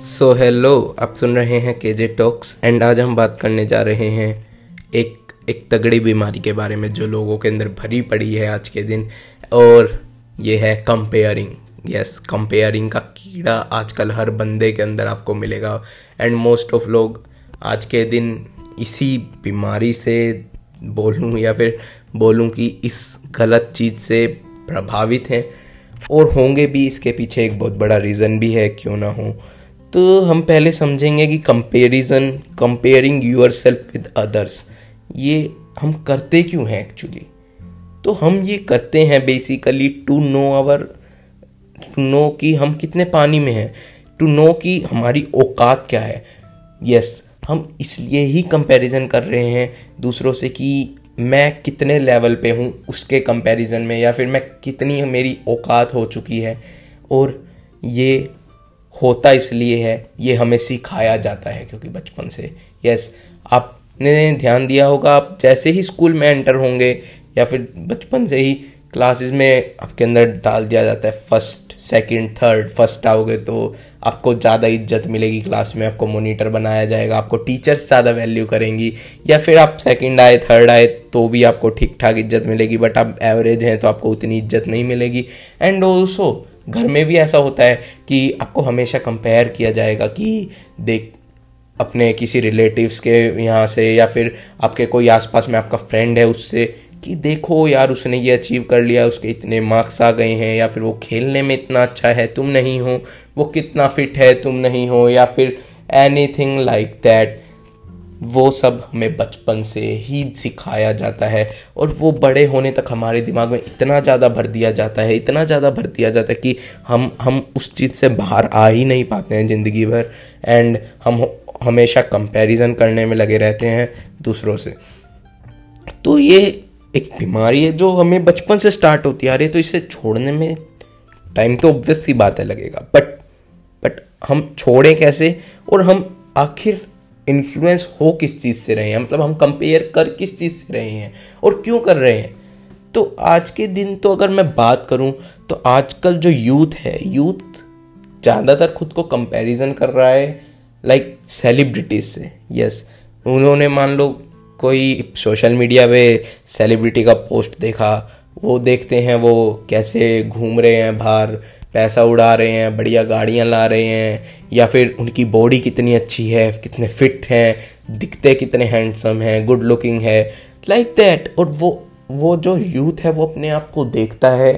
सो so, hello आप सुन रहे हैं के जे टॉक्स एंड आज हम बात करने जा रहे हैं एक एक तगड़ी बीमारी के बारे में जो लोगों के अंदर भरी पड़ी है आज के दिन और ये है कंपेयरिंग यस कंपेयरिंग का कीड़ा आजकल हर बंदे के अंदर आपको मिलेगा एंड मोस्ट ऑफ़ लोग आज के दिन इसी बीमारी से बोलूँ या फिर बोलूँ कि इस गलत चीज़ से प्रभावित हैं और होंगे भी इसके पीछे एक बहुत बड़ा रीज़न भी है क्यों ना हो। तो हम पहले समझेंगे कि comparison comparing yourself with others ये हम करते क्यों हैं एक्चुअली तो हम ये करते हैं basically to know our to know कि हम कितने पानी में हैं टू नो कि हमारी औकात क्या है। यस yes, हम इसलिए ही कंपैरिजन कर रहे हैं दूसरों से कि मैं कितने लेवल पे हूँ उसके कंपैरिजन में या फिर मैं कितनी मेरी औकात हो चुकी है। और ये होता इसलिए है, ये हमें सिखाया जाता है, क्योंकि बचपन से। यस आपने ध्यान दिया होगा, आप जैसे ही स्कूल में एंटर होंगे, या फिर बचपन से ही क्लासेस में आपके अंदर डाल दिया जाता है फ़र्स्ट सेकंड थर्ड फ़र्स्ट आओगे तो आपको ज़्यादा इज़्ज़त मिलेगी क्लास में, आपको मोनीटर बनाया जाएगा, आपको टीचर्स ज़्यादा वैल्यू करेंगी, या फिर आप सेकंड आए थर्ड आए तो भी आपको ठीक ठाक इज़्ज़त मिलेगी बट आप एवरेज हैं तो आपको उतनी इज़्ज़त नहीं मिलेगी। एंड ऑल्सो घर में भी ऐसा होता है कि आपको हमेशा कंपेयर किया जाएगा कि देख, अपने किसी रिलेटिव्स के यहाँ से या फिर आपके कोई आसपास में आपका फ्रेंड है उससे कि देखो यार, उसने ये अचीव कर लिया, उसके इतने मार्क्स आ गए हैं या फिर वो खेलने में इतना अच्छा है, तुम नहीं हो, वो कितना फिट है, तुम नहीं हो या फिर एनी थिंग लाइक दैट वो सब हमें बचपन से ही सिखाया जाता है और वो बड़े होने तक हमारे दिमाग में इतना ज़्यादा भर दिया जाता है, इतना ज़्यादा भर दिया जाता है कि हम हम उस चीज़ से बाहर आ ही नहीं पाते हैं ज़िंदगी भर एंड हम हमेशा कंपैरिजन करने में लगे रहते हैं दूसरों से। तो ये एक बीमारी है जो हमें बचपन से स्टार्ट होती आ रही है तो इसे छोड़ने में टाइम तो ऑब्वियस सी बात है लगेगा बट बट हम छोड़ें कैसे और हम आखिर इन्फ्लुएंस हो किस चीज़ से रहे हैं? मतलब हम कंपेयर कर किस चीज़ से रहे हैं और क्यों कर रहे हैं? तो आज के दिन तो अगर मैं बात करूँ तो आजकल जो यूथ है यूथ ज़्यादातर खुद को कंपैरिजन कर रहा है लाइक सेलिब्रिटीज से। यस उन्होंने मान लो कोई सोशल मीडिया पे सेलिब्रिटी का पोस्ट देखा, वो देखते हैं वो कैसे घूम रहे हैं बाहर पैसा उड़ा रहे हैं, बढ़िया गाड़ियाँ ला रहे हैं, या फिर उनकी बॉडी कितनी अच्छी है, कितने फिट हैं, दिखते कितने हैंडसम हैं, गुड लुकिंग है लाइक like दैट और वो वो जो यूथ है वो अपने आप को देखता है,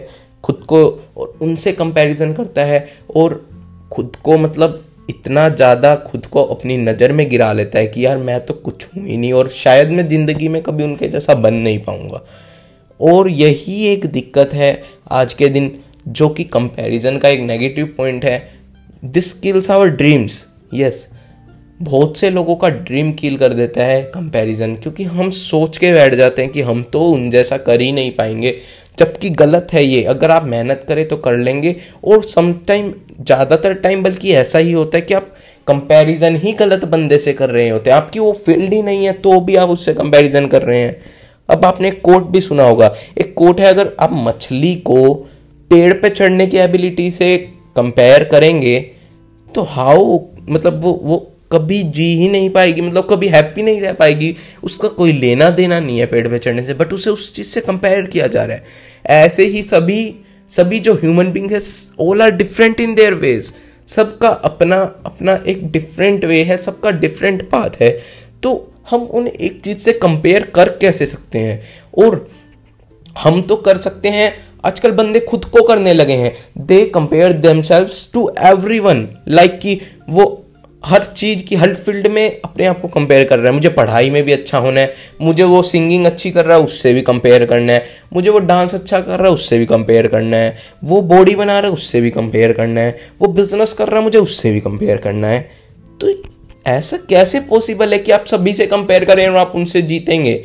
खुद को और उनसे कंपैरिजन करता है, और खुद को मतलब इतना ज़्यादा खुद को अपनी नज़र में गिरा लेता है कि यार मैं तो कुछ हूँ ही नहीं और शायद मैं ज़िंदगी में कभी उनके जैसा बन नहीं पाऊँगा। और यही एक दिक्कत है आज के दिन जो कि कंपैरिजन का एक नेगेटिव पॉइंट है. This kills our dreams yes बहुत से लोगों का ड्रीम किल कर देता है कंपैरिजन क्योंकि हम सोच के बैठ जाते हैं कि हम तो उन जैसा कर ही नहीं पाएँगे, जबकि गलत है ये. अगर आप मेहनत करें तो कर लेंगे, और समटाइम ज़्यादातर टाइम बल्कि ऐसा ही होता है कि आप कंपैरिजन ही गलत बंदे से कर रहे होते हैं. आपकी वो फ़ील्ड ही नहीं है तो भी आप उससे कंपैरिजन कर रहे हैं. अब आपने एक कोट भी सुना होगा. एक कोट है, अगर आप मछली को पेड़ पे चढ़ने की एबिलिटी से कंपेयर करेंगे तो हाउ मतलब वो वो कभी जी ही नहीं पाएगी मतलब कभी हैप्पी नहीं रह पाएगी। उसका कोई लेना देना नहीं है पेड़ पे चढ़ने से बट उसे उस चीज़ से कंपेयर किया जा रहा है। ऐसे ही सभी सभी जो ह्यूमन बींग है all are different in their ways सबका अपना अपना एक डिफरेंट वे है, सबका डिफरेंट पाथ है। तो हम उन्हें एक चीज़ से कंपेयर कर कैसे सकते हैं? और हम तो कर सकते हैं आजकल बंदे खुद को करने लगे हैं। They compare themselves to everyone like कि वो हर चीज़ की, हर फ़ील्ड में अपने आप को कंपेयर कर रहा है। मुझे पढ़ाई में भी अच्छा होना है, मुझे वो सिंगिंग अच्छी कर रहा है, उससे भी कंपेयर करना है। मुझे वो डांस अच्छा कर रहा है, उससे भी कंपेयर करना है। वो बॉडी बना रहा है, उससे भी कंपेयर करना है। वो बिज़नेस कर रहा है, मुझे उससे भी कंपेयर करना है। तो ऐसा कैसे पॉसिबल है कि आप सभी से कंपेयर करें और आप उनसे जीतेंगे?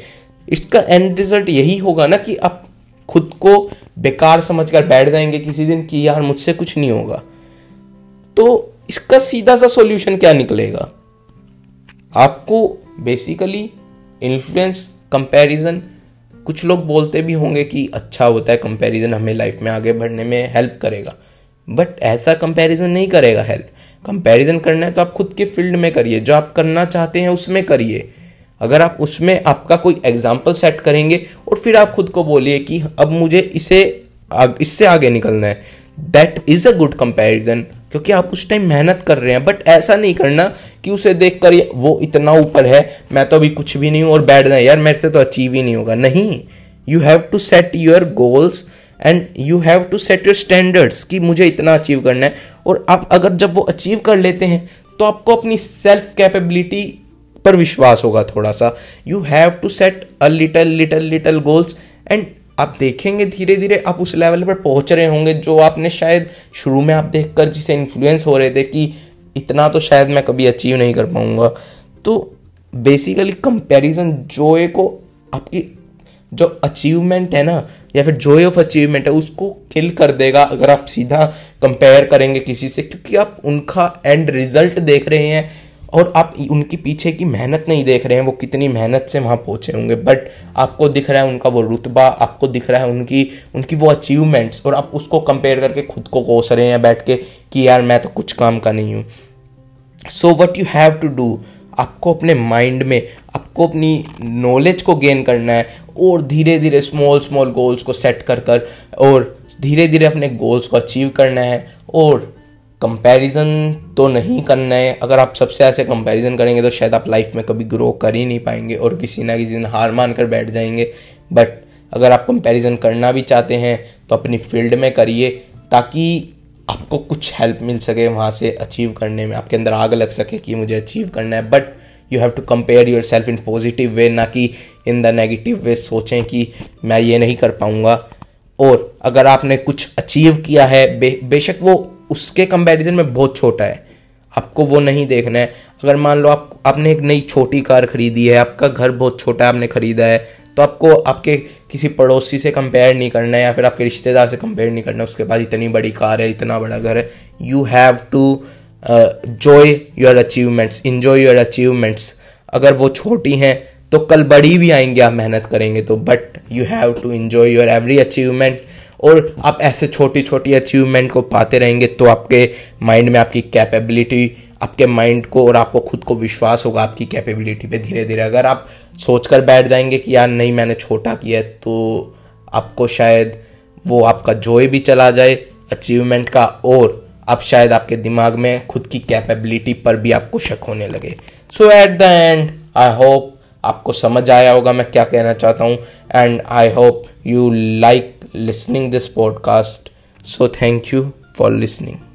इसका एंड रिज़ल्ट यही होगा ना कि आप खुद को बेकार समझकर बैठ जाएँगे किसी दिन कि यार मुझसे कुछ नहीं होगा। तो इसका सीधा सा सॉल्यूशन क्या निकलेगा? आपको बेसिकली इन्फ्लुएंस कंपैरिजन कुछ लोग बोलते भी होंगे कि अच्छा होता है कंपैरिजन हमें लाइफ में आगे बढ़ने में हेल्प करेगा। बट ऐसा कंपैरिजन नहीं करेगा हेल्प कंपैरिजन करना है तो आप खुद के फ़ील्ड में करिए। जो आप करना चाहते हैं, उसमें करिए। अगर आप उसमें आपका कोई एग्ज़ाम्पल सेट करेंगे और फिर आप खुद को बोलिए कि अब मुझे इसे इससे आगे निकलना है that is a good comparison क्योंकि आप उस टाइम मेहनत कर रहे हैं बट ऐसा नहीं करना कि उसे देख कर वो इतना ऊपर है, मैं तो अभी कुछ भी नहीं हूँ और बैठ जाए यार मेरे से तो अचीव ही नहीं होगा। नहीं you have to set your goals and you have to set your standards कि मुझे इतना अचीव करना है। और आप अगर जब वो अचीव कर लेते हैं तो आपको अपनी सेल्फ कैपेबिलिटी पर विश्वास होगा थोड़ा सा। You have to set a little little little goals and आप देखेंगे धीरे धीरे आप उस लेवल पर पहुँच रहे होंगे जो आपने शायद शुरू में आप देखकर जिसे इन्फ्लुएंस हो रहे थे कि इतना तो शायद मैं कभी अचीव नहीं कर पाऊँगा। तो बेसिकली कंपैरिजन जोए को आपकी जो अचीवमेंट है ना, या फिर जॉय ऑफ़ अचीवमेंट है, उसको किल कर देगा अगर आप सीधा कंपेयर करेंगे किसी से, क्योंकि आप उनका एंड रिज़ल्ट देख रहे हैं। और आप उनकी पीछे की मेहनत नहीं देख रहे हैं, वो कितनी मेहनत से वहाँ पहुँचे होंगे। बट आपको दिख रहा है उनका वो रुतबा, आपको दिख रहा है उनकी उनकी वो अचीवमेंट्स और आप उसको कंपेयर करके खुद को कोस रहे हैं बैठ के कि यार मैं तो कुछ काम का नहीं हूँ। So what you have to do आपको अपने माइंड में, आपको अपनी नॉलेज को गेन करना है और धीरे धीरे स्मॉल स्मॉल गोल्स को सेट कर कर और धीरे धीरे अपने गोल्स को अचीव करना है और कंपैरिजन तो नहीं करना है। अगर आप सबसे ऐसे कंपैरिजन करेंगे तो शायद आप लाइफ में कभी ग्रो कर ही नहीं पाएँगे और किसी ना किसी दिन हार मान कर बैठ जाएँगे। बट अगर आप कंपैरिजन करना भी चाहते हैं तो अपनी फ़ील्ड में करिए ताकि आपको कुछ हेल्प मिल सके वहाँ से अचीव करने में। आपके अंदर आग लग सके कि मुझे अचीव करना है। But you have to compare yourself in positive way ना कि इन द नेगेटिव वे सोचें कि मैं ये नहीं कर पाऊँगा। और अगर आपने कुछ अचीव किया है बे, बेशक वो उसके कंपैरिजन में बहुत छोटा है। आपको वो नहीं देखना है। अगर मान लो आप, आपने एक नई छोटी कार खरीदी है, आपका घर बहुत छोटा है, आपने खरीदा है तो आपको आपके किसी पड़ोसी से कंपेयर नहीं करना है या फिर आपके रिश्तेदार से कंपेयर नहीं करना है, उसके पास इतनी बड़ी कार है, इतना बड़ा घर है। You have to joy your achievements enjoy your achievements अगर वो छोटी हैं तो कल बड़ी भी आएँगी, आप मेहनत करेंगे तो but you have to enjoy your every achievement और आप ऐसे छोटी छोटी अचीवमेंट को पाते रहेंगे तो आपके माइंड में आपकी कैपेबिलिटी आपके माइंड को और आपको खुद को विश्वास होगा आपकी कैपेबिलिटी पे धीरे धीरे अगर आप सोच कर बैठ जाएँगे कि यार नहीं, मैंने छोटा किया तो आपको शायद वो आपका जोय भी चला जाए अचीवमेंट का और अब शायद आपके दिमाग में खुद की कैपेबिलिटी पर भी आपको शक होने लगे। So at the end I hope आपको समझ आया होगा मैं क्या कहना चाहता हूँ। And I hope you like listening this podcast so thank you for listening